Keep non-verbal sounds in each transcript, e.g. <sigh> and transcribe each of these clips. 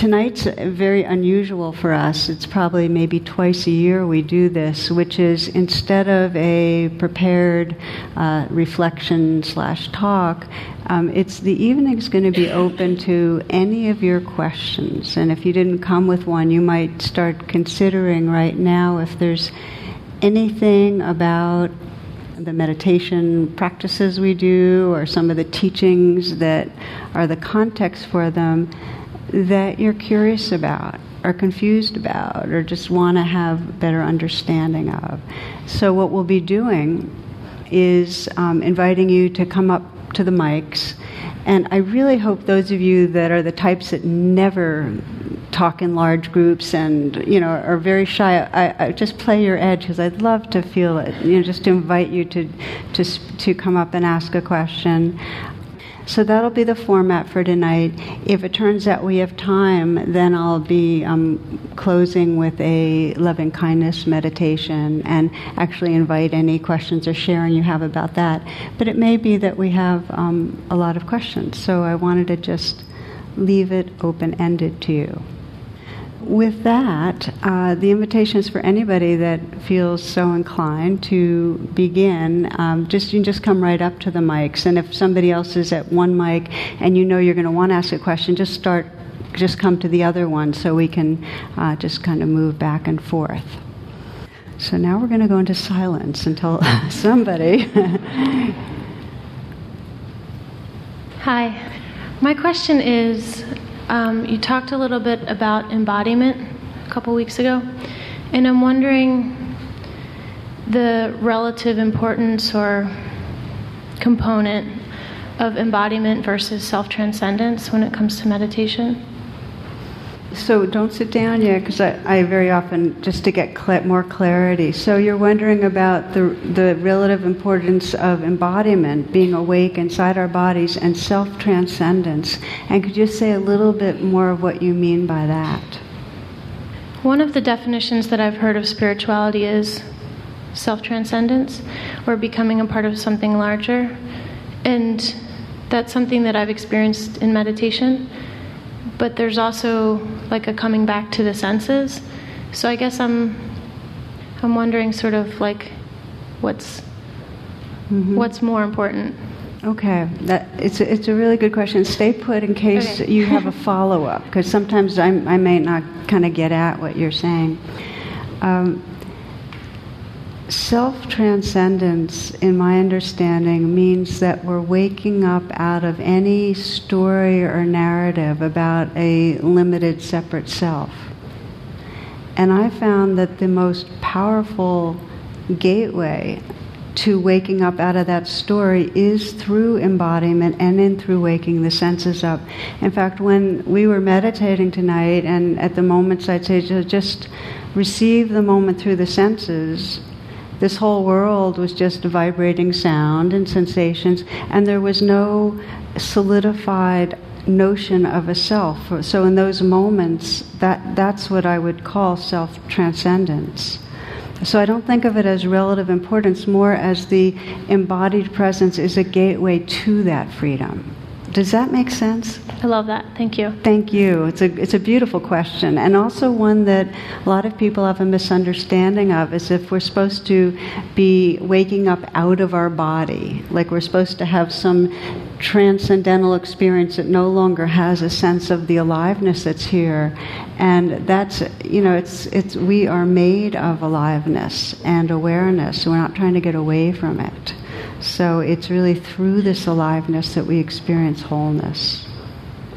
tonight's very unusual for us. It's probably maybe twice a year we do this, which is instead of a prepared uh, reflection slash talk, um, it's the evening's going to be open to any of your questions. And if you didn't come with one, you might start considering right now if there's anything about the meditation practices we do or some of the teachings that are the context for them that you're curious about or confused about or just want to have better understanding of. So, what we'll be doing is um, inviting you to come up to the mics. And I really hope those of you that are the types that never talk in large groups and you know are very shy, I, I just play your edge because I'd love to feel it. You know, just to invite you to to to come up and ask a question. So that'll be the format for tonight. If it turns out we have time, then I'll be um, closing with a loving kindness meditation and actually invite any questions or sharing you have about that. But it may be that we have um, a lot of questions, so I wanted to just leave it open ended to you with that, uh, the invitation is for anybody that feels so inclined to begin. Um, just you can just come right up to the mics, and if somebody else is at one mic and you know you're going to want to ask a question, just start. Just come to the other one so we can uh, just kind of move back and forth. So now we're going to go into silence until <laughs> somebody. Hi. My question is um, you talked a little bit about embodiment a couple weeks ago, and I'm wondering the relative importance or component of embodiment versus self transcendence when it comes to meditation. So don't sit down yet, because I, I, very often, just to get cl- more clarity. So you're wondering about the, the relative importance of embodiment, being awake inside our bodies, and self transcendence. And could you say a little bit more of what you mean by that? One of the definitions that I've heard of spirituality is self transcendence, or becoming a part of something larger. And that's something that I've experienced in meditation but there's also like a coming back to the senses. So I guess I'm I'm wondering sort of like what's mm-hmm. what's more important. Okay, that it's a, it's a really good question. Stay put in case okay. you have a follow up, because sometimes I, I may not kind of get at what you're saying. Um, Self transcendence, in my understanding, means that we're waking up out of any story or narrative about a limited separate self. And I found that the most powerful gateway to waking up out of that story is through embodiment and in through waking the senses up. In fact, when we were meditating tonight, and at the moments I'd say just receive the moment through the senses, this whole world was just vibrating sound and sensations, and there was no solidified notion of a self. So in those moments, that, that's what I would call self transcendence. So I don't think of it as relative importance, more as the embodied presence is a gateway to that freedom. Does that make sense? I love that. Thank you. Thank you. It's a, it's a beautiful question, and also one that a lot of people have a misunderstanding of as if we're supposed to be waking up out of our body, like we're supposed to have some transcendental experience that no longer has a sense of the aliveness that's here. And that's, you know, it's, it's, we are made of aliveness and awareness. We're not trying to get away from it. So it's really through this aliveness that we experience wholeness.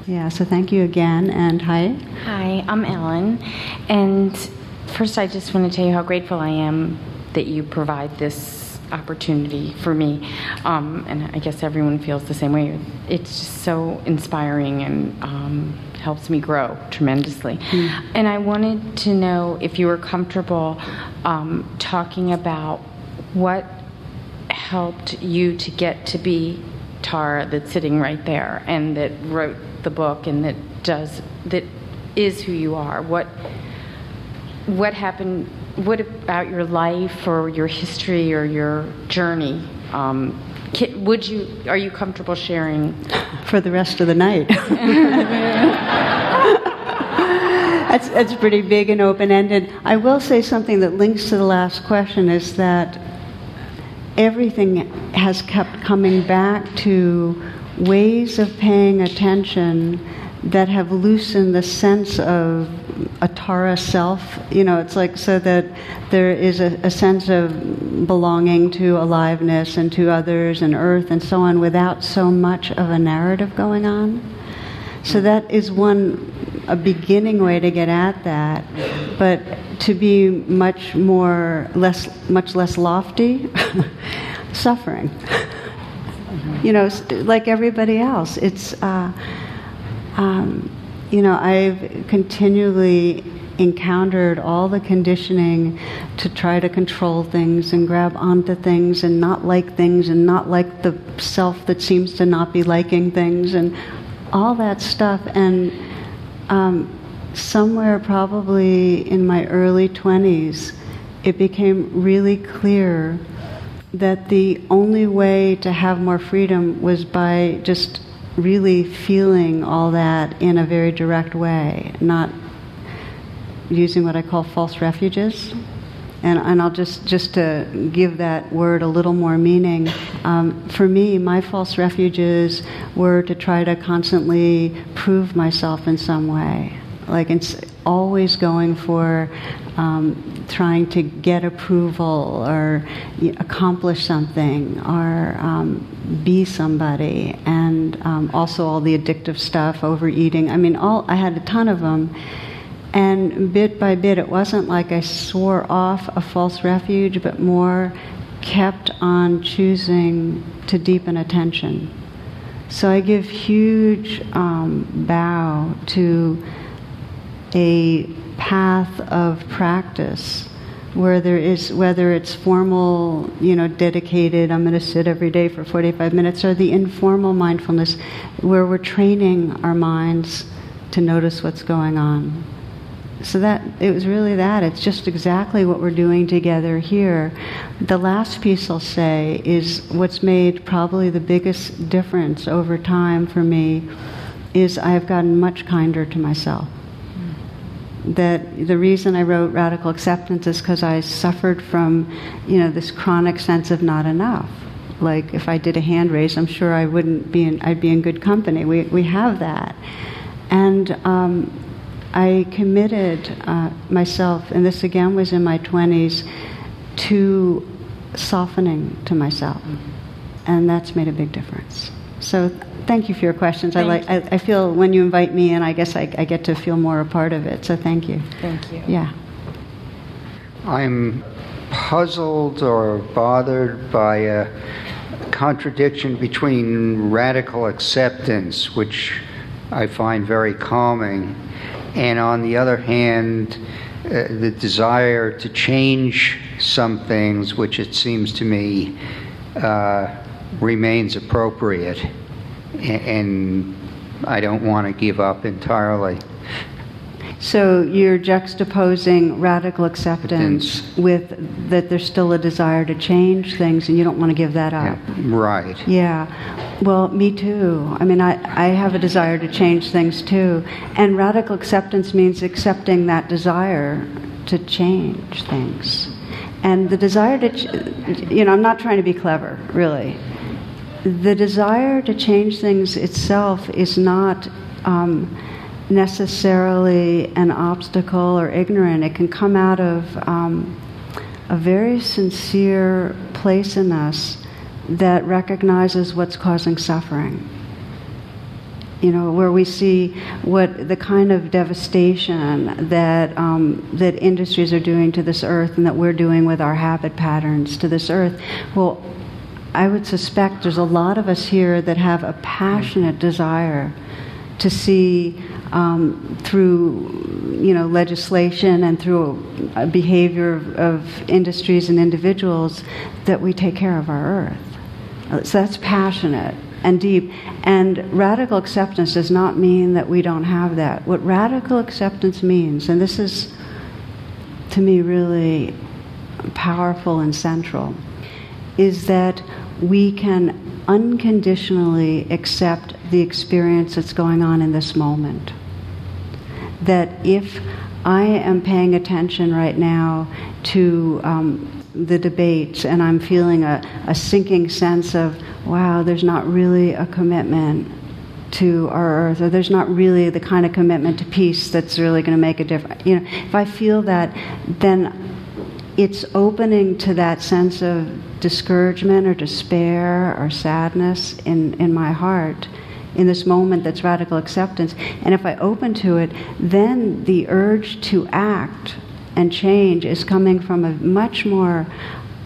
Yeah, so thank you again, and hi. Hi, I'm Ellen. And first, I just want to tell you how grateful I am that you provide this opportunity for me. Um, and I guess everyone feels the same way. It's just so inspiring and um, helps me grow tremendously. Mm. And I wanted to know if you were comfortable um, talking about what helped you to get to be Tara that's sitting right there and that wrote the book and that does that is who you are? What what happened? What about your life or your history or your journey? Um, would you are you comfortable sharing for the rest of the night? <laughs> that's, that's pretty big and open ended. I will say something that links to the last question is that everything has kept coming back to ways of paying attention that have loosened the sense of a Tara self. You know, it's like so that there is a, a, sense of belonging to aliveness and to others and earth and so on without so much of a narrative going on. So that is one a beginning way to get at that, but to be much more less much less lofty, <laughs> suffering. You know, like everybody else, it's. Uh, um, you know, I've continually encountered all the conditioning to try to control things and grab onto things and not like things and not like the self that seems to not be liking things and all that stuff. And um, somewhere, probably in my early 20s, it became really clear that the only way to have more freedom was by just really feeling all that in a very direct way, not using what I call false refuges. And, and I'll just, just to give that word a little more meaning, um, for me, my false refuges were to try to constantly prove myself in some way. Like, it's always going for um, trying to get approval or accomplish something or um, be somebody, and um, also all the addictive stuff, overeating. I mean, all I had a ton of them. And bit by bit, it wasn't like I swore off a false refuge, but more kept on choosing to deepen attention. So I give huge um, bow to a path of practice where there is whether it's formal you know dedicated i'm going to sit every day for 45 minutes or the informal mindfulness where we're training our minds to notice what's going on so that it was really that it's just exactly what we're doing together here the last piece i'll say is what's made probably the biggest difference over time for me is i've gotten much kinder to myself that the reason I wrote Radical Acceptance is because I suffered from, you know, this chronic sense of not enough. Like if I did a hand raise, I'm sure I wouldn't be in, I'd be in good company. We, we have that. And um, I committed uh, myself, and this again was in my 20s, to softening to myself. And that's made a big difference. So thank you for your questions. Thank I like. I, I, feel when you invite me in, I guess I, I, get to feel more a part of it. So thank you. Thank you. Yeah. I'm puzzled or bothered by a contradiction between radical acceptance, which I find very calming, and on the other hand, uh, the desire to change some things, which it seems to me uh, remains appropriate and I don't want to give up entirely. So you're juxtaposing radical acceptance with that there's still a desire to change things and you don't want to give that up. Yeah, right. Yeah. Well, me too. I mean, I, I have a desire to change things too. And radical acceptance means accepting that desire to change things. And the desire to, ch- you know, I'm not trying to be clever, really the desire to change things itself is not um, necessarily an obstacle or ignorant. It can come out of um, a very sincere place in us that recognizes what's causing suffering. You know, where we see what the kind of devastation that um, that industries are doing to this earth, and that we're doing with our habit patterns to this earth. Well, I would suspect there's a lot of us here that have a passionate desire to see um, through you know legislation and through behavior of, of, industries and individuals that we take care of our earth. So that's passionate and deep. And radical acceptance does not mean that we don't have that. What radical acceptance means, and this is to me really powerful and central, is that we can unconditionally accept the experience that's going on in this moment. that if I am paying attention right now to um, the debates and I'm feeling a, a sinking sense of, wow, there's not really a commitment to our earth, or there's not really the kind of commitment to peace that's really going to make a difference. You know, if I feel that, then it's opening to that sense of discouragement or despair or sadness in, in my heart in this moment that's radical acceptance. And if I open to it, then the urge to act and change is coming from a much more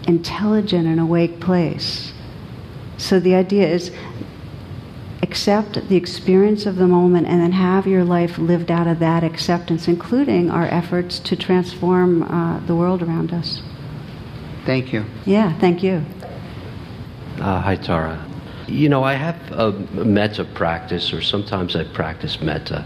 intelligent and awake place. So the idea is accept the experience of the moment and then have your life lived out of that acceptance, including our efforts to transform uh, the world around us. Thank you. Yeah, thank you. Uh, hi, Tara. You know, I have a metta practice, or sometimes I practice metta.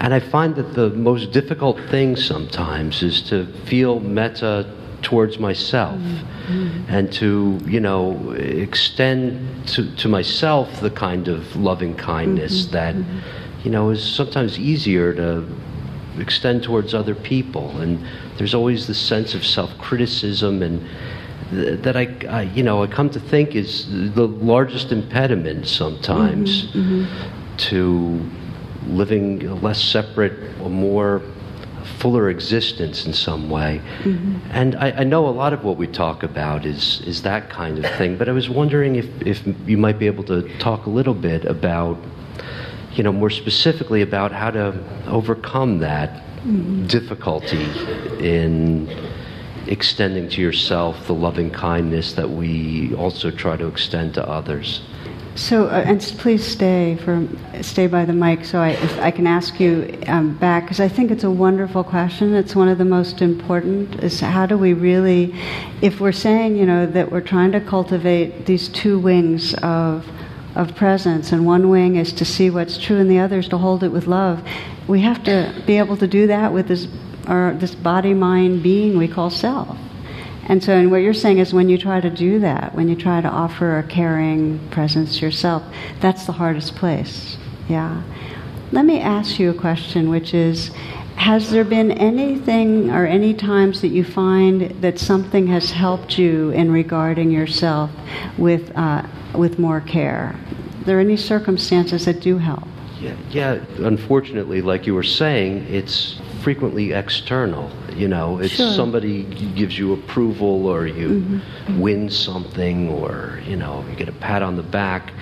And I find that the most difficult thing sometimes is to feel metta towards myself mm-hmm. and to, you know, extend to, to myself the kind of loving kindness mm-hmm. that, mm-hmm. you know, is sometimes easier to extend towards other people. And there's always this sense of self criticism and that I, I, you know, I come to think is the largest impediment sometimes mm-hmm, mm-hmm. to living a less separate, a more fuller existence in some way. Mm-hmm. And I, I, know a lot of what we talk about is is that kind of thing. But I was wondering if if you might be able to talk a little bit about, you know, more specifically about how to overcome that mm-hmm. difficulty in extending to yourself the loving kindness that we also try to extend to others. So, uh, and please stay for stay by the mic so I, I can ask you um, back because I think it's a wonderful question. It's one of the most important. Is how do we really, if we're saying you know that we're trying to cultivate these two wings of of presence, and one wing is to see what's true, and the other is to hold it with love. We have to be able to do that with this or this body mind being we call self. And so, and what you're saying is when you try to do that, when you try to offer a caring presence yourself, that's the hardest place. Yeah. Let me ask you a question, which is Has there been anything or any times that you find that something has helped you in regarding yourself with, uh, with more care? Are there any circumstances that do help? Yeah, yeah, unfortunately, like you were saying, it's frequently external. You know, it's sure. somebody gives you approval or you mm-hmm. win something or, you know, you get a pat on the back.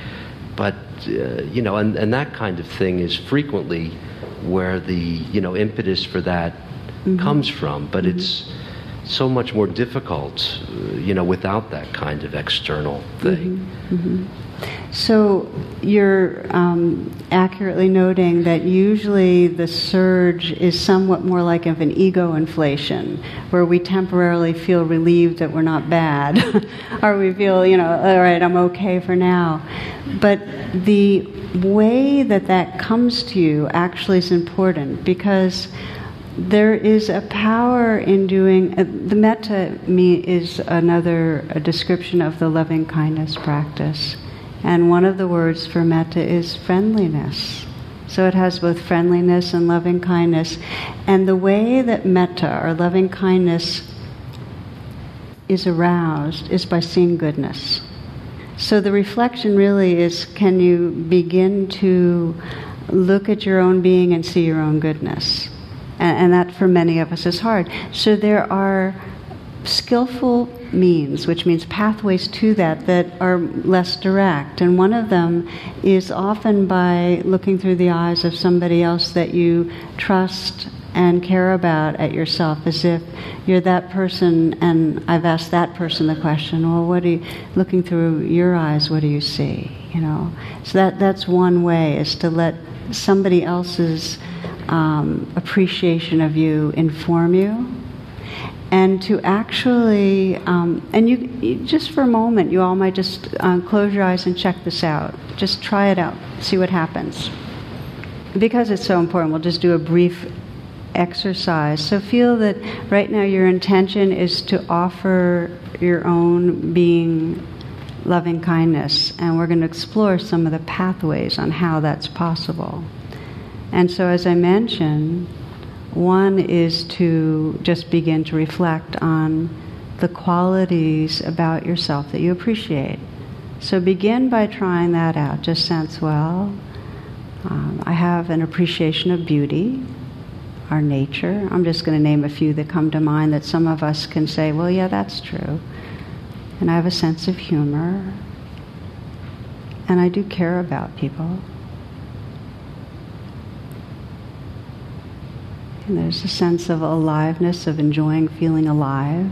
But, uh, you know, and, and that kind of thing is frequently where the, you know, impetus for that mm-hmm. comes from. But mm-hmm. it's so much more difficult, uh, you know, without that kind of external thing. So you're um, accurately noting that usually the surge is somewhat more like of an ego inflation, where we temporarily feel relieved that we're not bad, <laughs> or we feel, you know, all right, I'm okay for now. But the way that that comes to you actually is important because there is a power in doing uh, the metta me is another description of the loving kindness practice and one of the words for metta is friendliness. So it has both friendliness and loving kindness. And the way that metta, or loving kindness, is aroused is by seeing goodness. So the reflection really is can you begin to look at your own being and see your own goodness? And, and that for many of us is hard. So there are skillful means, which means pathways to that that are less direct. And one of them is often by looking through the eyes of somebody else that you trust and care about at yourself as if you're that person and I've asked that person the question, well what are you looking through your eyes, what do you see? You know. So that that's one way is to let somebody else's um, appreciation of you inform you and to actually, um, and you, just for a moment, you all might just uh, close your eyes and check this out. Just try it out, see what happens. Because it's so important, we'll just do a brief exercise. So feel that right now your intention is to offer your own being loving kindness, and we're going to explore some of the pathways on how that's possible. And so, as I mentioned, One is to just begin to reflect on the qualities about yourself that you appreciate. So begin by trying that out. Just sense, well, um, I have an appreciation of beauty, our nature. I'm just going to name a few that come to mind that some of us can say, well, yeah, that's true. And I have a sense of humor. And I do care about people. And there's a sense of aliveness, of enjoying feeling alive.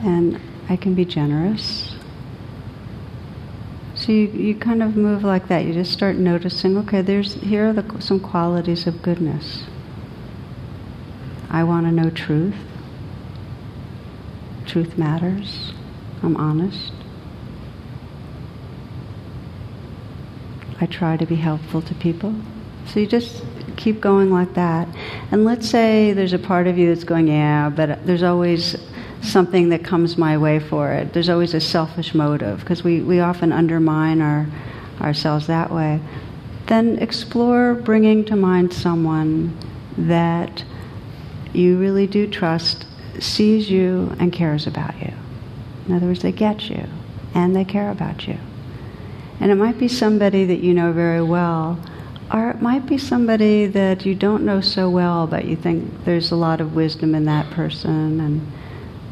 And I can be generous. So you, you kind of move like that. You just start noticing, okay, there's here are the, some qualities of goodness. I want to know truth. Truth matters. I'm honest. I try to be helpful to people. So you just keep going like that. And let's say there's a part of you that's going, yeah, but there's always something that comes my way for it. There's always a selfish motive because we, we often undermine our, ourselves that way. Then explore bringing to mind someone that you really do trust, sees you, and cares about you. In other words, they get you and they care about you. And it might be somebody that you know very well or it might be somebody that you don't know so well, but you think there's a lot of wisdom in that person and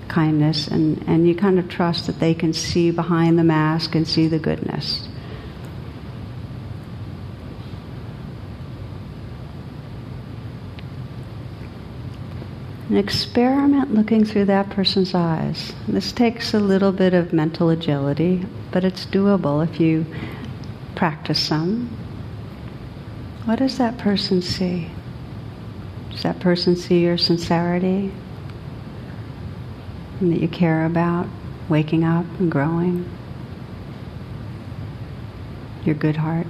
kindness, and, and you kind of trust that they can see behind the mask and see the goodness. And experiment looking through that person's eyes. This takes a little bit of mental agility, but it's doable if you practice some. What does that person see? Does that person see your sincerity? And that you care about waking up and growing? Your good heart?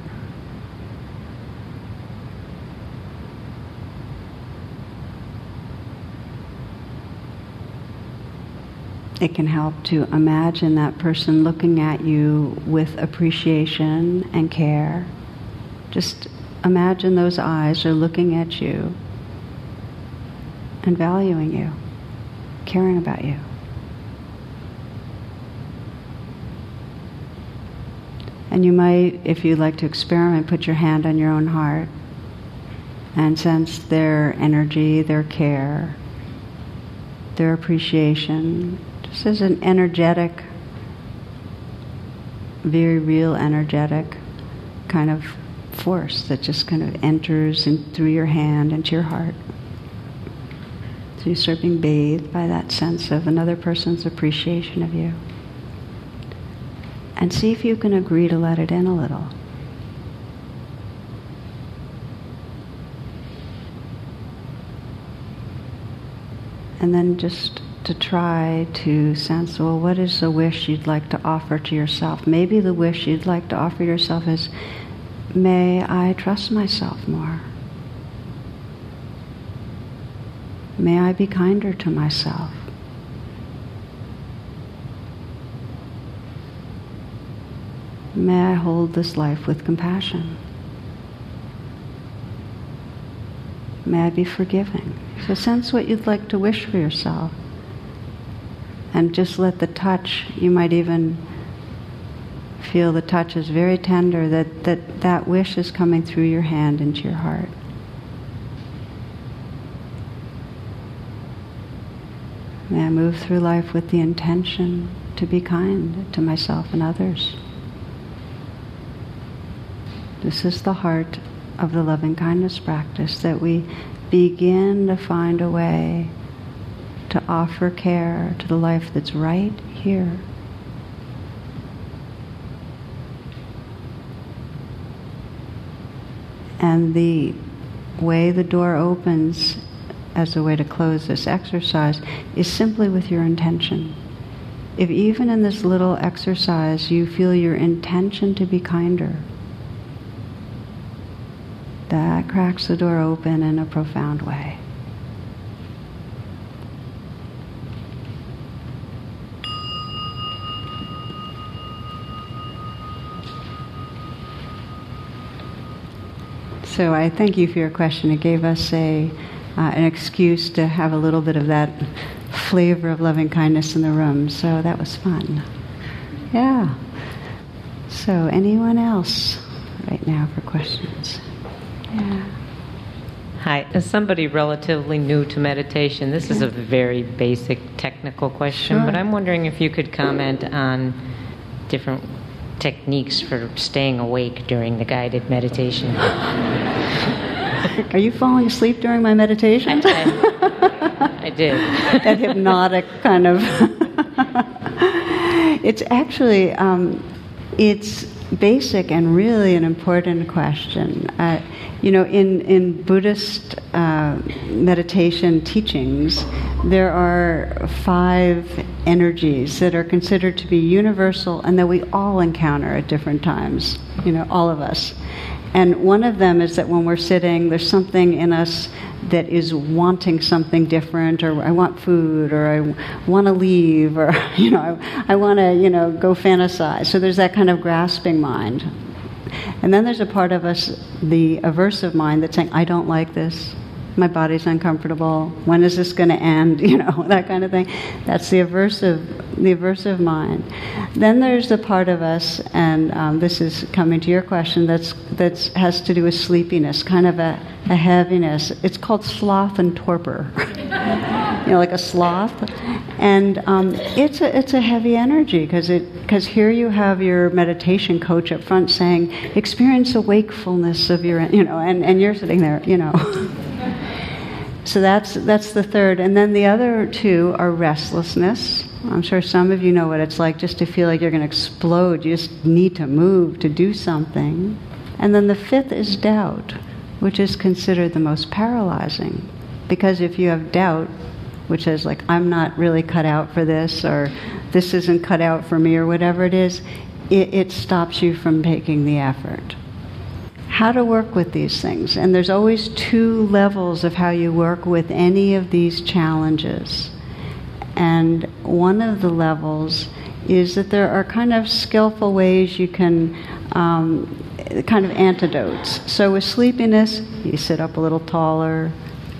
it can help to imagine that person looking at you with appreciation and care. Just imagine those eyes are looking at you and valuing you, caring about you. And you might, if you'd like to experiment, put your hand on your own heart and sense their energy, their care, their appreciation, just as an energetic, very real energetic kind of force that just kind of enters in through your hand into your heart. So you start being bathed by that sense of another person's appreciation of you. And see if you can agree to let it in a little. And then just to try to sense, well, what is the wish you'd like to offer to yourself? Maybe the wish you'd like to offer yourself is May I trust myself more. May I be kinder to myself. May I hold this life with compassion. May I be forgiving. So sense what you'd like to wish for yourself. And just let the touch, you might even feel the touch is very tender, that, that that wish is coming through your hand into your heart. May I move through life with the intention to be kind to myself and others. This is the heart of the loving kindness practice that we begin to find a way to offer care to the life that's right here And the way the door opens as a way to close this exercise is simply with your intention. If even in this little exercise you feel your intention to be kinder, that cracks the door open in a profound way. So I thank you for your question. It gave us a uh, an excuse to have a little bit of that flavor of loving kindness in the room. So that was fun. Yeah. So anyone else right now for questions? Yeah. Hi, as somebody relatively new to meditation, this is a very basic technical question, Sure. but I'm wondering if you could comment on different techniques for staying awake during the guided meditation. <laughs> Are you falling asleep during my meditation? I, I did. <laughs> that hypnotic kind of. <laughs> it's actually um, it's basic and really an important question. Uh, you know, in in Buddhist uh, meditation teachings, there are five energies that are considered to be universal and that we all encounter at different times. You know, all of us. And one of them is that when we're sitting, there's something in us that is wanting something different, or I want food, or I want to leave, or <laughs> you know, I, I want to you know go fantasize. So there's that kind of grasping mind, and then there's a part of us, the aversive mind, that's saying, I don't like this. My body's uncomfortable. When is this going to end? <laughs> You know, that kind of thing. That's the aversive, the aversive mind. Then there's the part of us, and um, this is coming to your question. That's that's has to do with sleepiness, kind of a, a heaviness. It's called sloth and torpor. <laughs> you know, like a sloth, and um, it's a it's a heavy energy because it because here you have your meditation coach up front saying, experience a wakefulness of your you know, and and you're sitting there, you know. <laughs> So that's that's the third, and then the other two are restlessness. I'm sure some of you know what it's like just to feel like you're going to explode. You just need to move to do something. And then the fifth is doubt, which is considered the most paralyzing, because if you have doubt, which is like I'm not really cut out for this, or this isn't cut out for me, or whatever it is, it, it stops you from taking the effort how to work with these things. And there's always two levels of how you work with any of these challenges. And one of the levels is that there are kind of skillful ways you can, um, kind of antidotes. So with sleepiness, you sit up a little taller,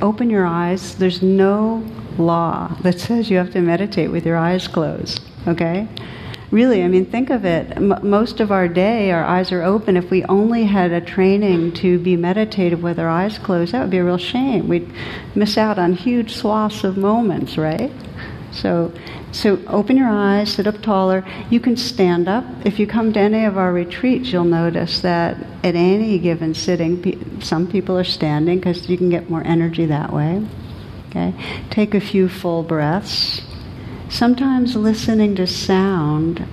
open your eyes. There's no law that says you have to meditate with your eyes closed, okay? Really, I mean, think of it. M- most of our day, our eyes are open. If we only had a training to be meditative with our eyes closed, that would be a real shame. We'd miss out on huge swaths of moments, right? So, so open your eyes, sit up taller. You can stand up. If you come to any of our retreats, you'll notice that at any given sitting, pe- some people are standing because you can get more energy that way. Okay, take a few full breaths. Sometimes listening to sound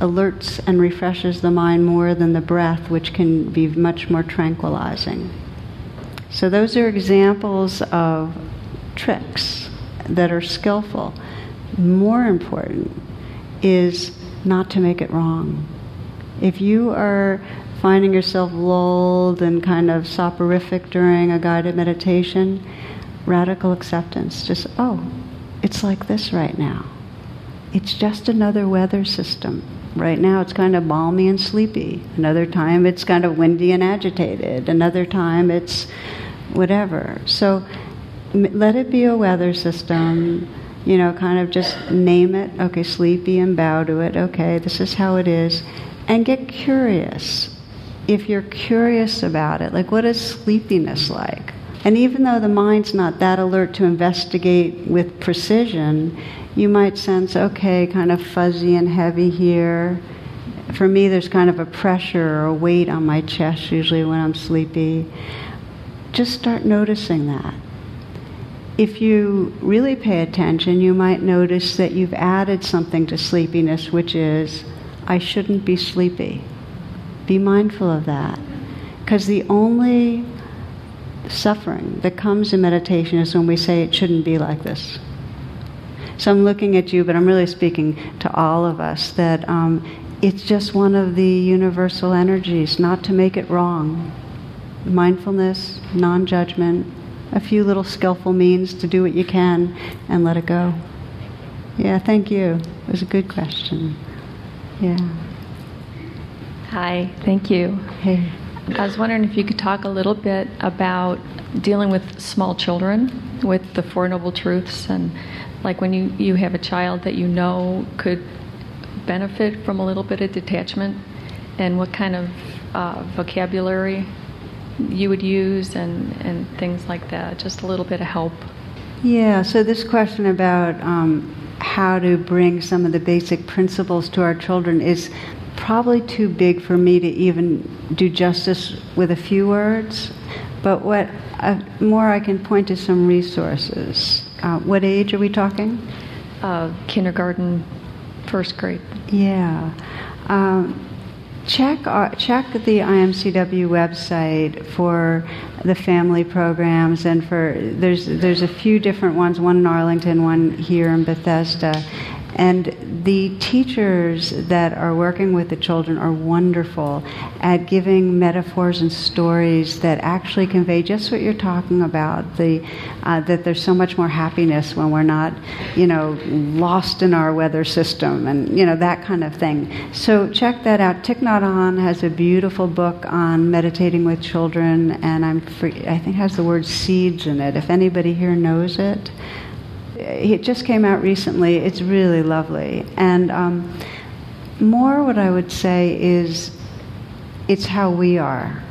alerts and refreshes the mind more than the breath, which can be much more tranquilizing. So, those are examples of tricks that are skillful. More important is not to make it wrong. If you are finding yourself lulled and kind of soporific during a guided meditation, radical acceptance. Just, oh, it's like this right now. It's just another weather system. Right now it's kind of balmy and sleepy. Another time it's kind of windy and agitated. Another time it's whatever. So let it be a weather system. You know, kind of just name it. Okay, sleepy and bow to it. Okay, this is how it is. And get curious. If you're curious about it, like what is sleepiness like? And even though the mind's not that alert to investigate with precision, you might sense, okay, kind of fuzzy and heavy here. For me, there's kind of a pressure or a weight on my chest usually when I'm sleepy. Just start noticing that. If you really pay attention, you might notice that you've added something to sleepiness, which is, I shouldn't be sleepy. Be mindful of that. Because the only suffering that comes in meditation is when we say it shouldn't be like this. So I'm looking at you, but I'm really speaking to all of us that um, it's just one of the universal energies, not to make it wrong. Mindfulness, non judgment, a few little skillful means to do what you can and let it go. Yeah, thank you. It was a good question. Yeah. Hi, thank you. Hey. I was wondering if you could talk a little bit about dealing with small children with the Four Noble Truths and like when you, you have a child that you know could benefit from a little bit of detachment and what kind of uh, vocabulary you would use and, and things like that, just a little bit of help. Yeah, so this question about um, how to bring some of the basic principles to our children is probably too big for me to even do justice with a few words. But what uh, more I can point to some resources. Uh, what age are we talking? Uh, kindergarten, first grade. Yeah. Um, check our, uh, check the IMCW website for the family programs and for there's there's a few different ones one in Arlington one here in Bethesda and the teachers that are working with the children are wonderful at giving metaphors and stories that actually convey just what you're talking about. The uh, that there's so much more happiness when we're not, you know, lost in our weather system and you know that kind of thing. So check that out. Thich Nhat Hanh has a beautiful book on meditating with children, and I'm free, I think has the word seeds in it. If anybody here knows it it just came out recently. It's really lovely. And um, more, what I would say is it's how we are.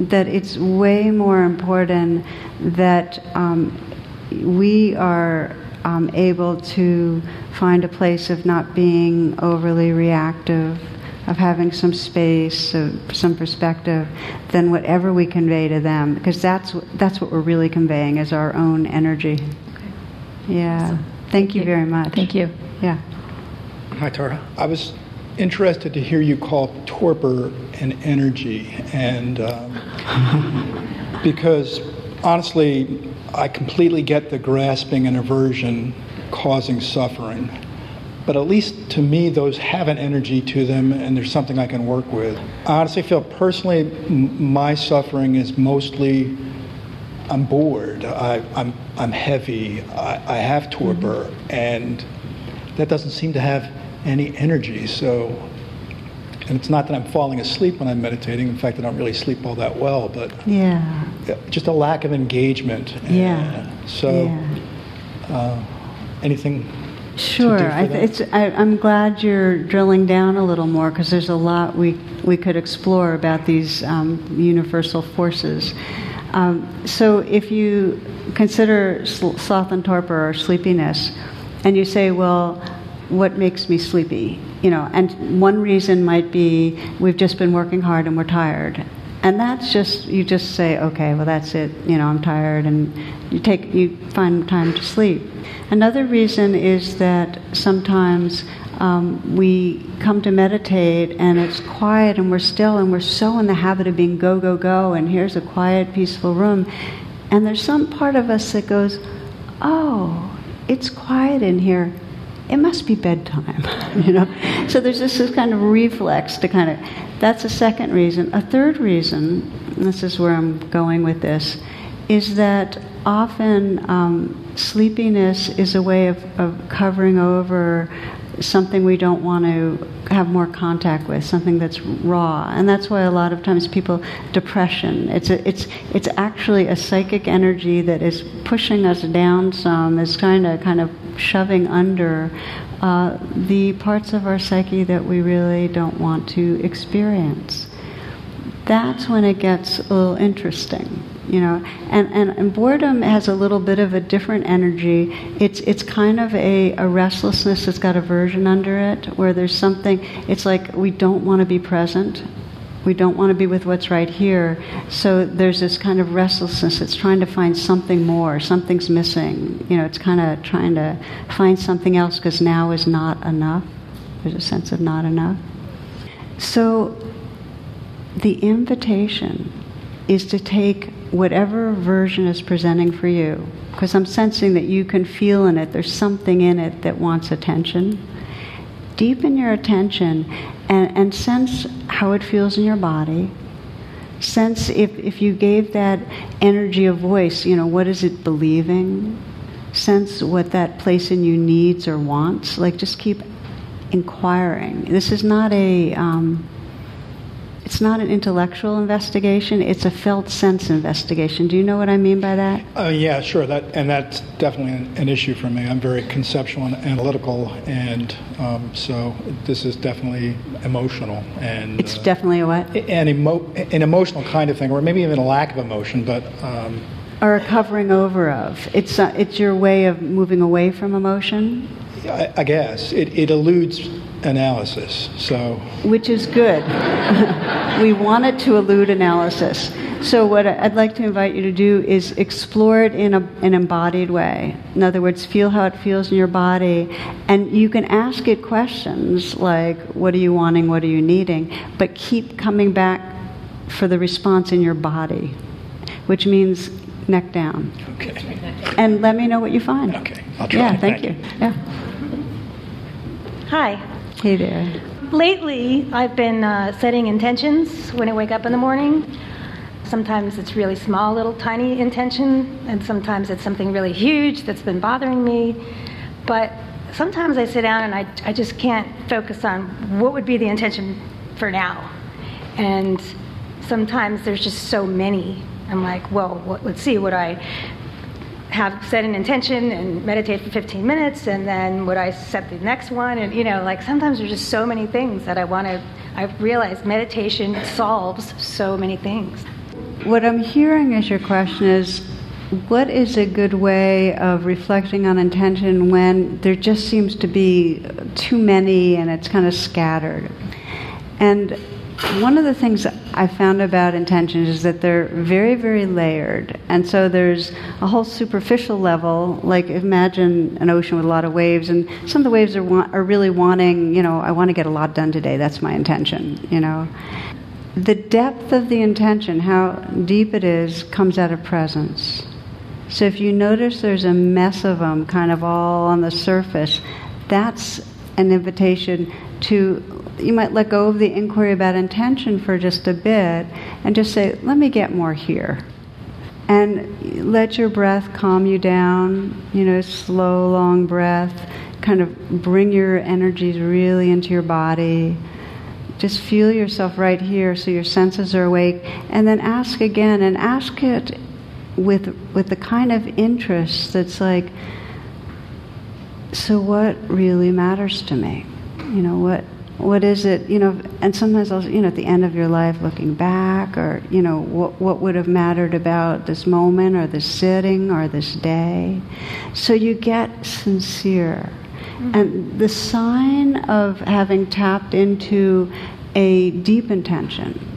That it's way more important that um, we are um, able to find a place of not being overly reactive, of having some space, of some perspective, than whatever we convey to them, because that's that's what we're really conveying is our own energy. Yeah. Thank, Thank you, you very much. Thank you. Yeah. Hi, Tara. I was interested to hear you call torpor an energy, and um, <laughs> because honestly, I completely get the grasping and aversion causing suffering. But at least to me, those have an energy to them, and there's something I can work with. I honestly feel personally, m- my suffering is mostly I'm bored. I, am I'm, I'm heavy. I, I have torpor, mm-hmm. and that doesn't seem to have any energy. So, and it's not that I'm falling asleep when I'm meditating. In fact, I don't really sleep all that well. But yeah, just a lack of engagement. Yeah. so, yeah. Uh, anything. Sure, I, it's, I, am glad you're drilling down a little more because there's a lot we we could explore about these um, universal forces. Um, so if you consider sloth and torpor or sleepiness, and you say, well, what makes me sleepy? You know, and one reason might be we've just been working hard and we're tired. And that's just you just say, okay, well that's it. You know, I'm tired, and you take you find time to sleep. Another reason is that sometimes um, we come to meditate and it's quiet and we're still and we're so in the habit of being go, go, go, and here's a quiet, peaceful room. And there's some part of us that goes, oh, it's quiet in here. It must be bedtime, <laughs> you know. So there's this, this kind of reflex to kind of. That's a second reason. A third reason, this is where I'm going with this, is that often um, sleepiness is a way of, of covering over something we don't want to have more contact with, something that's raw. And that's why a lot of times people depression. It's a, it's it's actually a psychic energy that is pushing us down some, is kind of kind of shoving under uh, the parts of our psyche that we really don't want to experience. That's when it gets a little interesting you know and, and, and, boredom has a little bit of a different energy. It's it's kind of a, a restlessness that's got aversion under it where there's something it's like we don't want to be present. We don't want to be with what's right here. So there's this kind of restlessness it's trying to find something more. Something's missing. You know it's kind of trying to find something else because now is not enough. There's a sense of not enough. So the invitation is to take whatever version is presenting for you, because I'm sensing that you can feel in it, there's something in it that wants attention. Deepen your attention and, and sense how it feels in your body. Sense if, if you gave that energy a voice, you know, what is it believing? Sense what that place in you needs or wants. Like just keep inquiring. This is not a. Um, it's not an intellectual investigation, it's a felt sense investigation. Do you know what I mean by that? Uh, yeah, sure. That and that's definitely an, an, issue for me. I'm very conceptual and analytical, and um, so this is definitely emotional. And it's uh, definitely a what? An emo- an emotional kind of thing, or maybe even a lack of emotion, but. Um, or a covering over of. It's uh, it's your way of moving away from emotion. I, I guess it, it eludes analysis. So, which is good. <laughs> we want it to elude analysis. So, what I'd like to invite you to do is explore it in a, an embodied way. In other words, feel how it feels in your body, and you can ask it questions like, "What are you wanting? What are you needing?" But keep coming back for the response in your body, which means neck down. Okay. And let me know what you find. Okay, I'll try. Yeah, thank, thank you. you. Yeah. Hi. Hey there. Lately, I've been uh, setting intentions when I wake up in the morning. Sometimes it's really small, little tiny intention, and sometimes it's something really huge that's been bothering me. But sometimes I sit down and I, I just can't focus on what would be the intention for now. And sometimes there's just so many. I'm like, well, what, let's see, would I have set an intention and meditate for 15 minutes and then would i set the next one? And you know like sometimes there's just so many things that i want to i realize meditation solves so many things. What i'm hearing as your question is what is a good way of reflecting on intention when there just seems to be too many and it's kind of scattered? And one of the things I found about intentions is that they're very, very layered. And so there's a whole superficial level, like imagine an ocean with a lot of waves, and some of the waves are, are really wanting, you know, I want to get a lot done today, that's my intention, you know. The depth of the intention, how deep it is, comes out of presence. So if you notice there's a mess of them kind of all on the surface, that's an invitation to you might let go of the inquiry about intention for just a bit and just say, let me get more here. And let your breath calm you down, you know, slow, long breath. Kind of bring your energies really into your body. Just feel yourself right here so your senses are awake. And then ask again and ask it with, with the kind of interest that's like, so what really matters to me? You know, what, what is it, you know, and sometimes I'll, you know, at the end of your life looking back, or, you know, what, what would have mattered about this moment, or this sitting, or this day. So you get sincere. Mm-hmm. And the sign of having tapped into a deep intention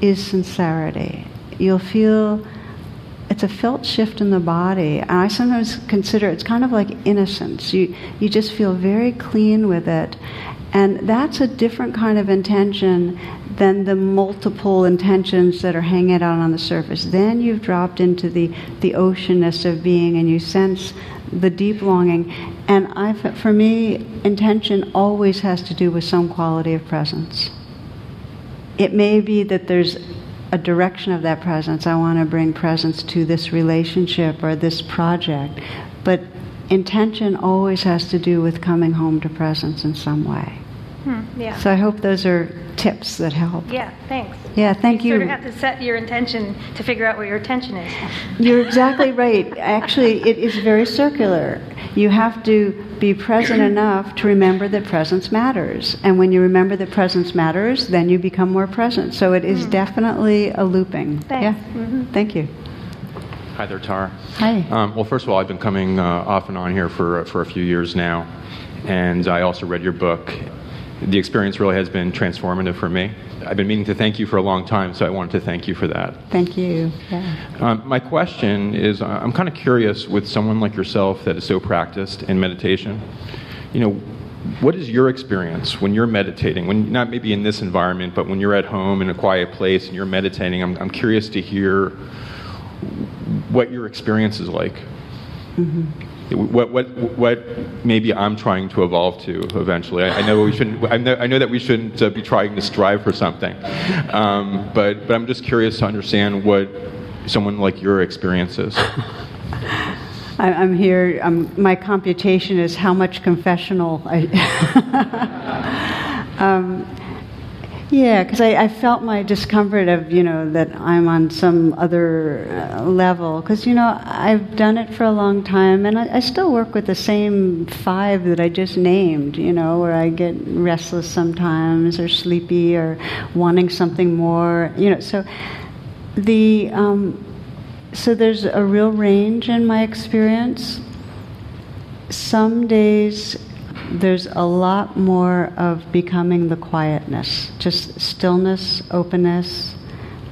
is sincerity. You'll feel it's a felt shift in the body. And I sometimes consider it's kind of like innocence. You, you just feel very clean with it. And that's a different kind of intention than the multiple intentions that are hanging out on the surface. Then you've dropped into the, the oceanness of being and you sense the deep longing. And I, for me, intention always has to do with some quality of presence. It may be that there's a direction of that presence. I want to bring presence to this relationship or this project. But intention always has to do with coming home to presence in some way. Hmm, yeah. So I hope those are tips that help. Yeah, thanks. Yeah, thank you. You sort of have to set your intention to figure out what your intention is. You're exactly right. Actually, it is very circular. You have to be present enough to remember that presence matters. And when you remember that presence matters, then you become more present. So it is mm. definitely a looping. Thanks. Yeah. Mm-hmm. Thank you. Hi there, Tara. Hi. Um, well, first of all, I've been coming uh, off and on here for, for a few years now. And I also read your book, the experience really has been transformative for me. I've been meaning to thank you for a long time, so I wanted to thank you for that. Thank you. Yeah. Um, my question is uh, I'm kind of curious with someone like yourself that is so practiced in meditation. You know, what is your experience when you're meditating? When not maybe in this environment, but when you're at home in a quiet place and you're meditating, I'm, I'm curious to hear what your experience is like. Mm-hmm what, what, what maybe I'm trying to evolve to eventually. I, I know we shouldn't. I know, I know, that we shouldn't uh, be trying to strive for something, um, but but I'm just curious to understand what someone like your experience is. <laughs> I'm here. Um, my computation is how much confessional I. <laughs> um, Yeah, because I, I, felt my discomfort of, you know, that I'm on some other uh, level. Because, you know, I've done it for a long time, and I, I, still work with the same five that I just named, you know, where I get restless sometimes, or sleepy, or wanting something more, you know. So, the, um, so there's a real range in my experience. Some days there's a lot more of becoming the quietness, just stillness, openness.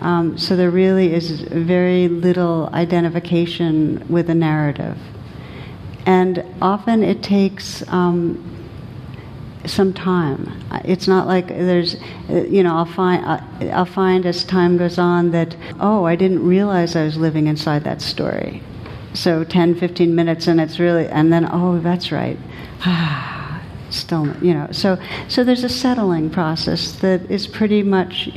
Um, so there really is very little identification with a narrative. And often it takes um, some time. It's not like there's, you know, I'll find, I'll find as time goes on that, oh, I didn't realize I was living inside that story. So 10, 15 minutes, and it's really, and then, oh, that's right. <sighs> still, you know. So, so there's a settling process that is pretty much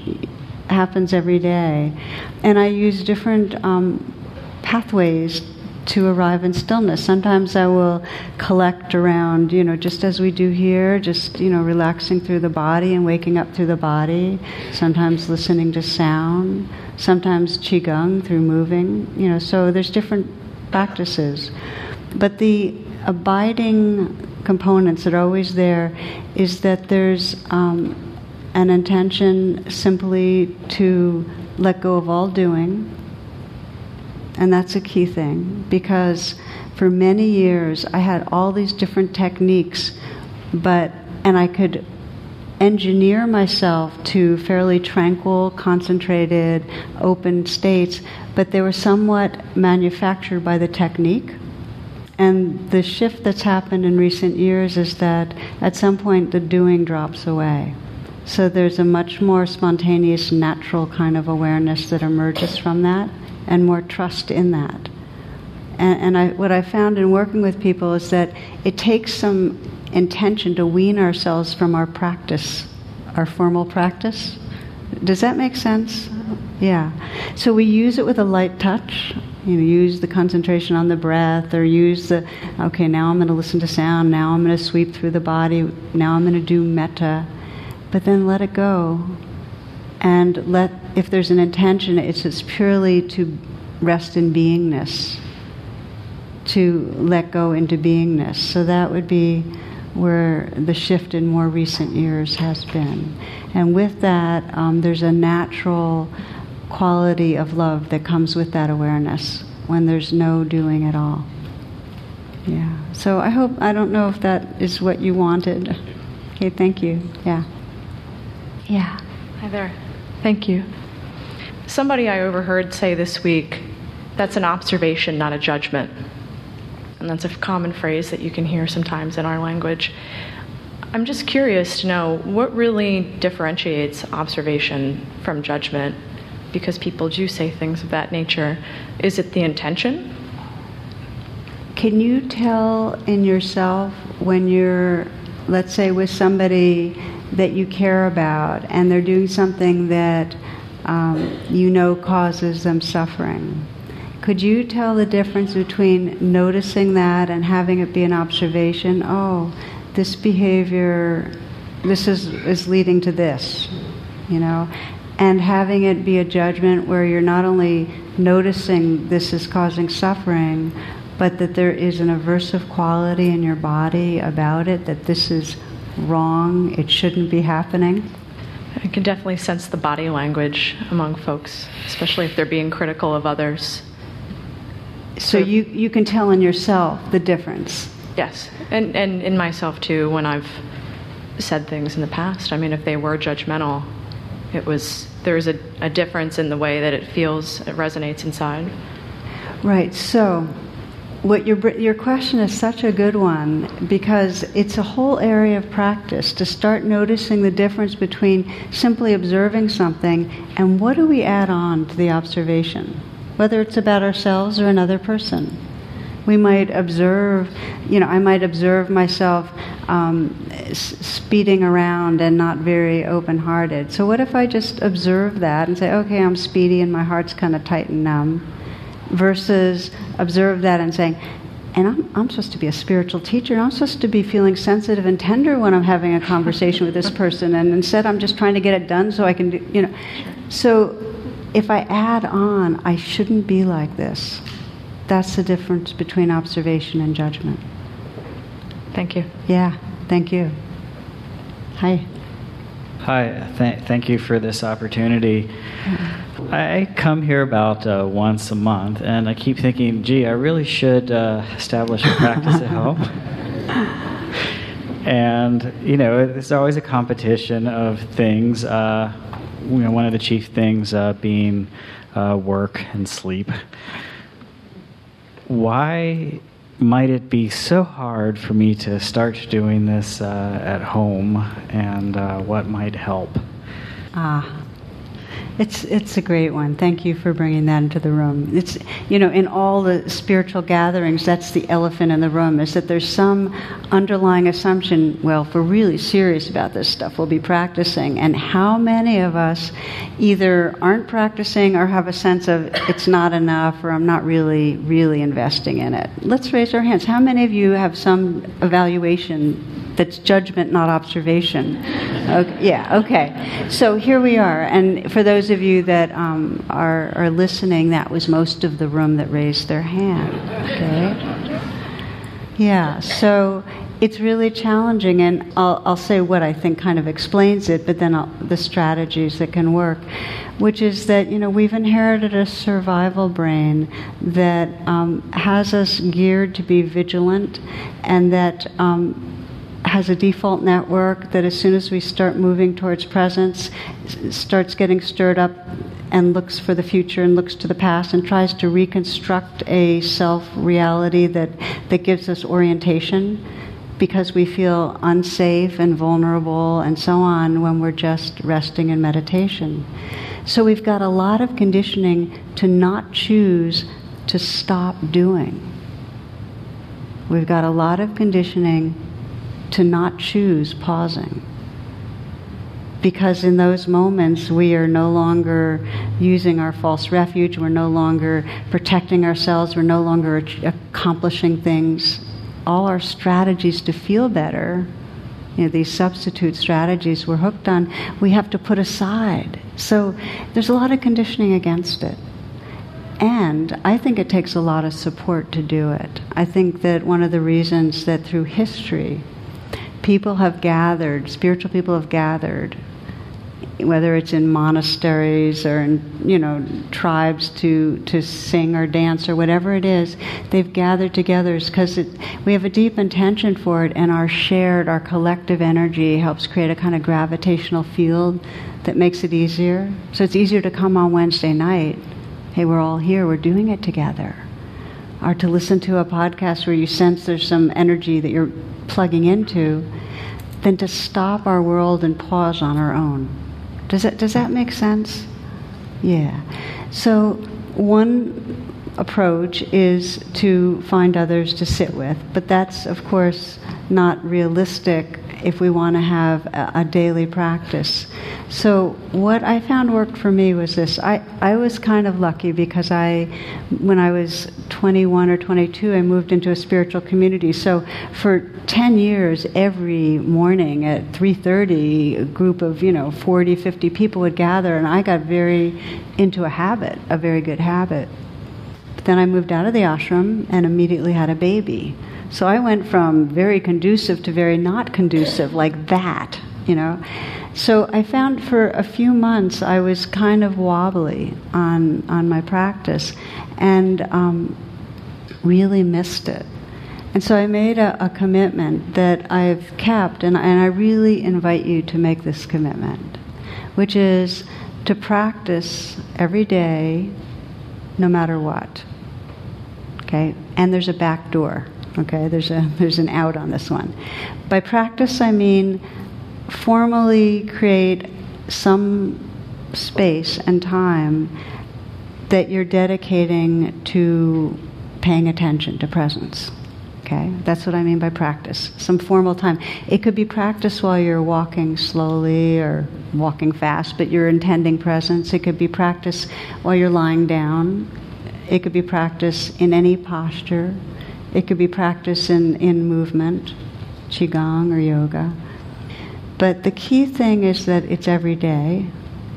happens every day, and I use different um, pathways to arrive in stillness. Sometimes I will collect around, you know, just as we do here, just, you know, relaxing through the body and waking up through the body. Sometimes listening to sound. Sometimes Qigong through moving, you know, so there's different practices. But the abiding components that are always there is that there's um, an intention simply to let go of all doing. And that's a key thing because for many years I had all these different techniques, but, and I could engineer myself to fairly tranquil, concentrated, open states, but they were somewhat manufactured by the technique. And the shift that's happened in recent years is that at some point the doing drops away. So there's a much more spontaneous, natural kind of awareness that emerges from that and more trust in that. And, and I, what I found in working with people is that it takes some intention to wean ourselves from our practice, our formal practice. Does that make sense? Uh-huh. Yeah. So we use it with a light touch you know, use the concentration on the breath or use the, okay, now I'm going to listen to sound, now I'm going to sweep through the body, now I'm going to do metta. But then let it go. And let, if there's an intention, it's just purely to rest in beingness, to let go into beingness. So that would be where the shift in more recent years has been. And with that, um, there's a natural quality of love that comes with that awareness when there's no doing at all. Yeah. So I hope, I don't know if that is what you wanted. Okay, thank you. Yeah. Yeah. Hi there. Thank you. Somebody I overheard say this week that's an observation, not a judgment. And that's a common phrase that you can hear sometimes in our language. I'm just curious to know what really differentiates observation from judgment because people do say things of that nature. Is it the intention? Can you tell in yourself when you're, let's say, with somebody that you care about and they're doing something that um, you know causes them suffering? Could you tell the difference between noticing that and having it be an observation? Oh, this behavior, this is, is leading to this, you know? And having it be a judgment where you're not only noticing this is causing suffering, but that there is an aversive quality in your body about it, that this is wrong, it shouldn't be happening. I can definitely sense the body language among folks, especially if they're being critical of others. So, you, you can tell in yourself the difference. Yes, and, and in myself too when I've said things in the past. I mean, if they were judgmental, it was there's a, a difference in the way that it feels it resonates inside. Right so what your your question is such a good one because it's a whole area of practice to start noticing the difference between simply observing something and what do we add on to the observation? Whether it's about ourselves or another person. We might observe, you know, I might observe myself um, speeding around and not very open hearted. So, what if I just observe that and say, okay, I'm speedy and my heart's kind of tight and numb, versus observe that and saying, and I'm, I'm supposed to be a spiritual teacher, and I'm supposed to be feeling sensitive and tender when I'm having a conversation with this person, and instead I'm just trying to get it done so I can do, you know. So if I add on, I shouldn't be like this. That's the difference between observation and judgment. Thank you. Yeah, thank you. Hi. Hi, th- thank you for this opportunity. I come here about uh, once a month, and I keep thinking, gee, I really should uh, establish a practice at home. <laughs> and, you know, it's always a competition of things. Uh, you know, one of the chief things uh, being uh, work and sleep. Why might it be so hard for me to start doing this uh, at home, and uh, what might help? Ah, it's it's a great one. Thank you for bringing that into the room. It's you know in all the spiritual gatherings, that's the elephant in the room is that there's some underlying assumption. Well, if we're really serious about this stuff, we'll be practicing. And how many of us either aren't practicing or have a sense of it's not enough or I'm not really really investing in it? Let's raise our hands. How many of you have some evaluation that's judgment, not observation. Okay, yeah, okay. So here we are. And for those of you that um, are, are listening, that was most of the room that raised their hand. Okay? Yeah, so it's really challenging, and I'll, I'll say what I think kind of explains it, but then I'll, the strategies that can work, which is that you know we've inherited a survival brain that um, has us geared to be vigilant, and that um, has a default network that as soon as we start moving towards presence, starts getting stirred up and looks for the future and looks to the past and tries to reconstruct a self reality that, that gives us orientation because we feel unsafe and vulnerable and so on when we're just resting in meditation. So we've got a lot of conditioning to not choose to stop doing. We've got a lot of conditioning to not choose pausing. Because in those moments, we are no longer using our false refuge, we're no longer protecting ourselves, we're no longer accomplishing things. All our strategies to feel better, you know, these substitute strategies we're hooked on, we have to put aside. So there's a lot of conditioning against it. And I think it takes a lot of support to do it. I think that one of the reasons that through history, people have gathered, spiritual people have gathered, whether it's in monasteries or in you know tribes to to sing or dance or whatever it is, they've gathered together because we have a deep intention for it, and our shared, our collective energy helps create a kind of gravitational field that makes it easier. So it's easier to come on Wednesday night. Hey, we're all here. We're doing it together. Or to listen to a podcast where you sense there's some energy that you're plugging into than to stop our world and pause on our own. Does that, does that make sense? Yeah. So, one approach is to find others to sit with, but that's, of course, not realistic if we want to have a, a, daily practice. So, what I found worked for me was this. I, I was kind of lucky because I, when I was 21 or 22, I moved into a spiritual community. So, for 10 years, every morning at 3.30, a group of, you know, 40, 50 people would gather, and I got very into a habit, a very good habit. But then I moved out of the ashram and immediately had a baby. So I went from very conducive to very not conducive, like that, you know. So I found for a few months I was kind of wobbly on on my practice, and um, really missed it. And so I made a, a commitment that I've kept, and, and I really invite you to make this commitment, which is to practice every day, no matter what. Okay, and there's a back door. Okay, there's, a, there's an out on this one. By practice, I mean formally create some space and time that you're dedicating to paying attention to presence. Okay, that's what I mean by practice. Some formal time. It could be practice while you're walking slowly or walking fast, but you're intending presence. It could be practice while you're lying down. It could be practice in any posture. It could be practice in, in movement, qigong or yoga. But the key thing is that it's every day,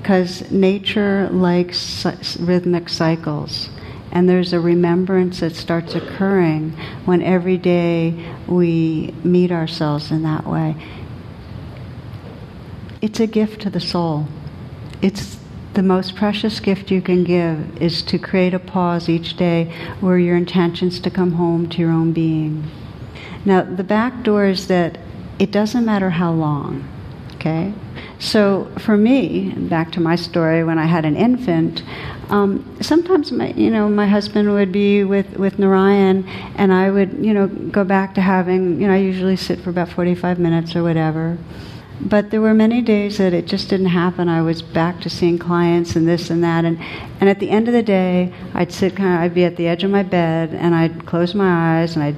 because nature likes rhythmic cycles. And there's a remembrance that starts occurring when every day we meet ourselves in that way. It's a gift to the soul. It's the most precious gift you can give is to create a pause each day where your intentions to come home to your own being. Now, the back door is that it doesn't matter how long, okay? So for me, back to my story, when I had an infant, um, sometimes my, you know, my husband would be with, with Narayan, and I would, you know, go back to having, you know, I usually sit for about 45 minutes or whatever. But there were many days that it just didn't happen. I was back to seeing clients and this and that, and, and at the end of the day, I'd sit kind of, I'd be at the edge of my bed, and I'd close my eyes, and I'd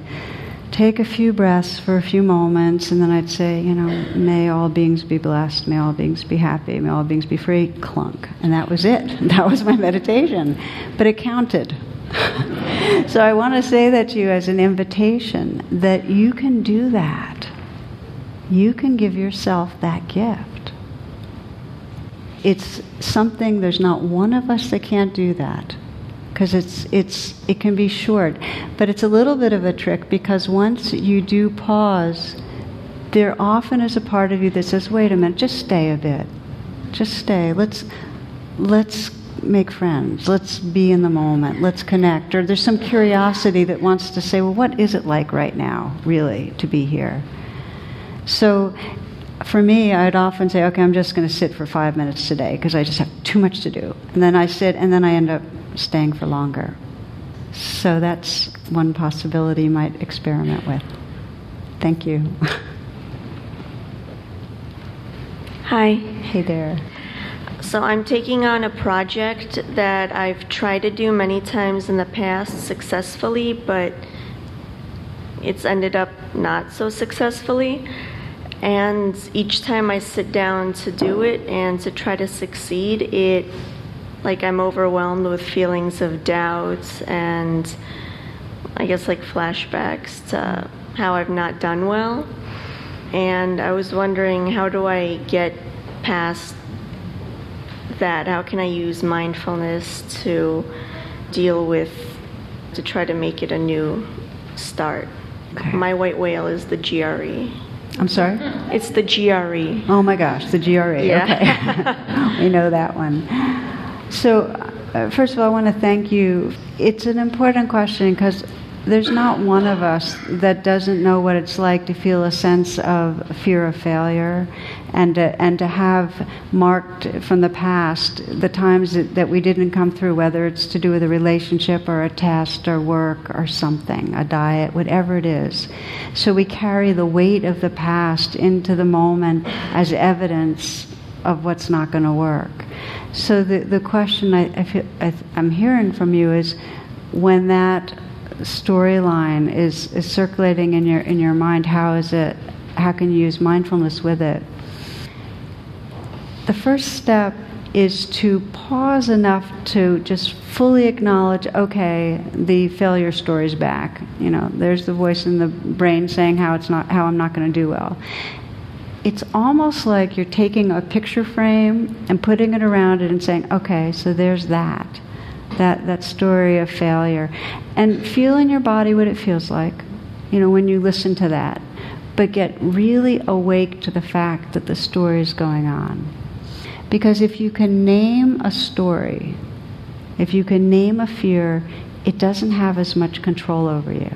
take a few breaths for a few moments, and then I'd say, you know, may all beings be blessed, may all beings be happy, may all beings be free, clunk. And that was it. <laughs> That was my meditation. But it counted. <laughs> so I want to say that to you as an invitation that you can do that. You can give yourself that gift. It's something, there's not one of us that can't do that because it's it's it can be short, but it's a little bit of a trick because once you do pause, there often is a part of you that says, "Wait a minute, just stay a bit, just stay. Let's let's make friends. Let's be in the moment. Let's connect." Or there's some curiosity that wants to say, "Well, what is it like right now, really, to be here?" So for me, I'd often say, okay, I'm just going to sit for five minutes today because I just have too much to do. And then I sit, and then I end up staying for longer. So that's one possibility you might experiment with. Thank you. <laughs> Hi. Hey there. So I'm taking on a project that I've tried to do many times in the past successfully, but it's ended up not so successfully. And each time I sit down to do it and to try to succeed, it like I'm overwhelmed with feelings of doubt and I guess like flashbacks to how I've not done well. And I was wondering how do I get past that? How can I use mindfulness to deal with, to try to make it a new start? Okay. My white whale is the GRE. I'm sorry? It's the GRE. Oh my gosh, the GRE. Yeah. Okay. <laughs> we know that one. So, uh, first of all, I want to thank you. It's an important question because there's not one of us that doesn't know what it's like to feel a sense of fear of failure and to, and to have marked from the past the times that, that we didn't come through, whether it's to do with a relationship or a test or work or something, a diet, whatever it is. So we carry the weight of the past into the moment as evidence of what's not going to work. So the, the question I, I feel, I, I'm hearing from you is when that storyline is, is circulating in your in your mind, how is it how can you use mindfulness with it? The first step is to pause enough to just fully acknowledge okay the failure story's back you know there's the voice in the brain saying how it's not how i'm not going to do well it's almost like you're taking a picture frame and putting it around it and saying, okay, so there's that, that, that story of failure. And feel in your body what it feels like, you know, when you listen to that. But get really awake to the fact that the story is going on. Because if you can name a story, if you can name a fear, it doesn't have as much control over you.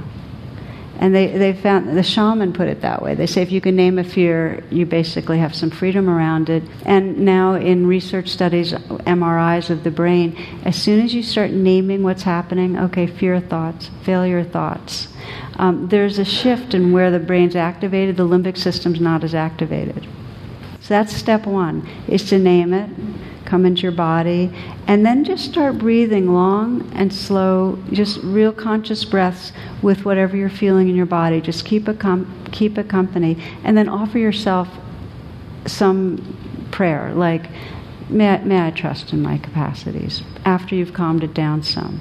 And they, they found, the shaman put it that way. They say if you can name a fear, you basically have some freedom around it. And now in research studies, MRIs of the brain, as soon as you start naming what's happening, okay, fear thoughts, failure thoughts, um, there's a shift in where the brain's activated, the limbic system's not as activated. So that's step one, is to name it, come into your body, and then just start breathing long and slow, just real conscious breaths with whatever you're feeling in your body. Just keep a com- keep a company, and then offer yourself some prayer, like, may I, may I trust in my capacities? After you've calmed it down some,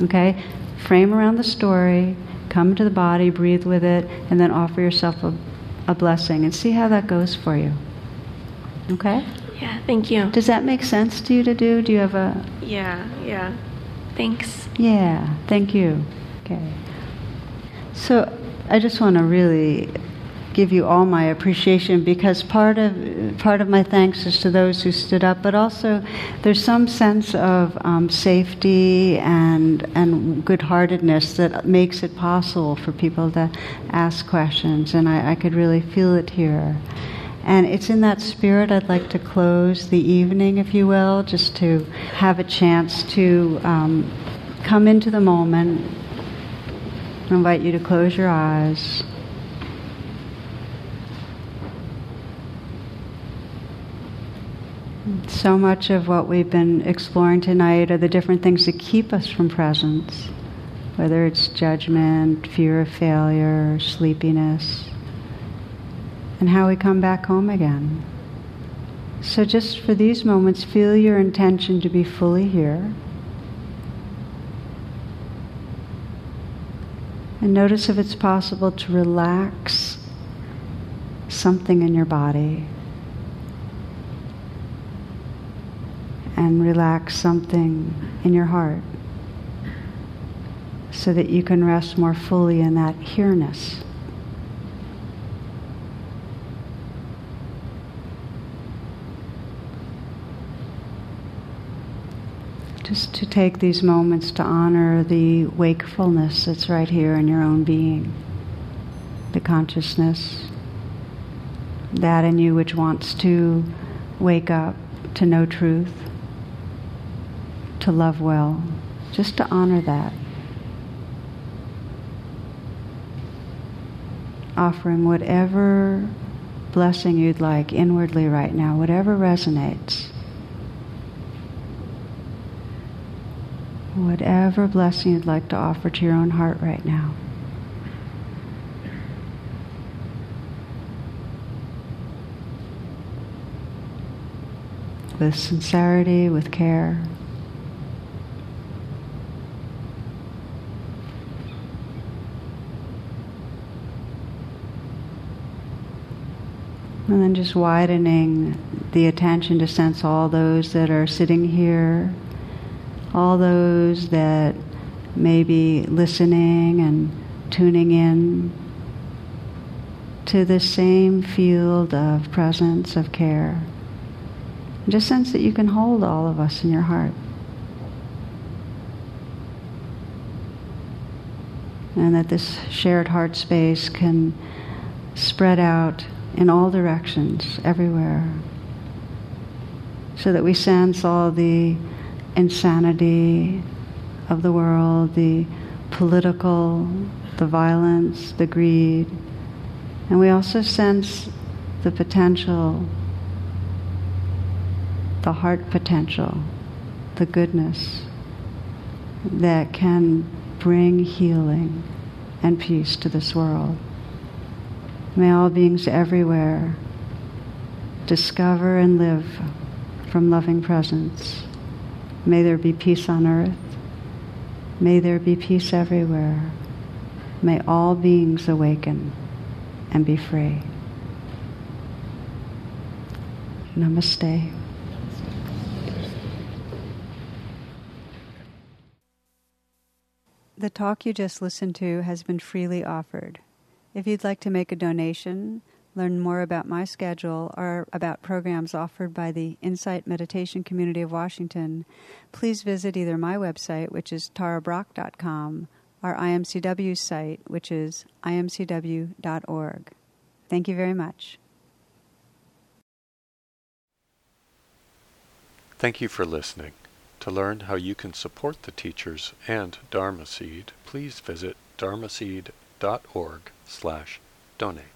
okay. Frame around the story, come to the body, breathe with it, and then offer yourself a, a blessing and see how that goes for you. Okay? Yeah, thank you. Does that make sense to you to do? Do you have a. Yeah, yeah. Thanks. Yeah, thank you. Okay. So I just want to really give you all my appreciation because part of part of my thanks is to those who stood up, but also there's some sense of um, safety and and good-heartedness that makes it possible for people to ask questions, and I, I could really feel it here. And it's in that spirit I'd like to close the evening, if you will, just to have a chance to um, come into the moment. I invite you to close your eyes. So much of what we've been exploring tonight are the different things that keep us from presence, whether it's judgment, fear of failure, sleepiness, and how we come back home again. So, just for these moments, feel your intention to be fully here. And notice if it's possible to relax something in your body. and relax something in your heart so that you can rest more fully in that here-ness. Just to take these moments to honor the wakefulness that's right here in your own being, the consciousness, that in you which wants to wake up to know truth to love well, just to honor that. Offering whatever blessing you'd like inwardly right now, whatever resonates. Whatever blessing you'd like to offer to your own heart right now. With sincerity, with care. And then just widening the attention to sense all those that are sitting here, all those that may be listening and tuning in to the same field of presence, of care. Just sense that you can hold all of us in your heart. And that this shared heart space can spread out in all directions, everywhere, so that we sense all the insanity of the world, the political, the violence, the greed, and we also sense the potential, the heart potential, the goodness that can bring healing and peace to this world. May all beings everywhere discover and live from loving presence. May there be peace on earth. May there be peace everywhere. May all beings awaken and be free. Namaste. The talk you just listened to has been freely offered. If you'd like to make a donation, learn more about my schedule, or about programs offered by the Insight Meditation Community of Washington, please visit either my website, which is tarabrach.com, or IMCW's site, which is imcw.org. Thank you very much. Thank you for listening. To learn how you can support the teachers and Dharma Seed, please visit dharmaseed.org slash donate.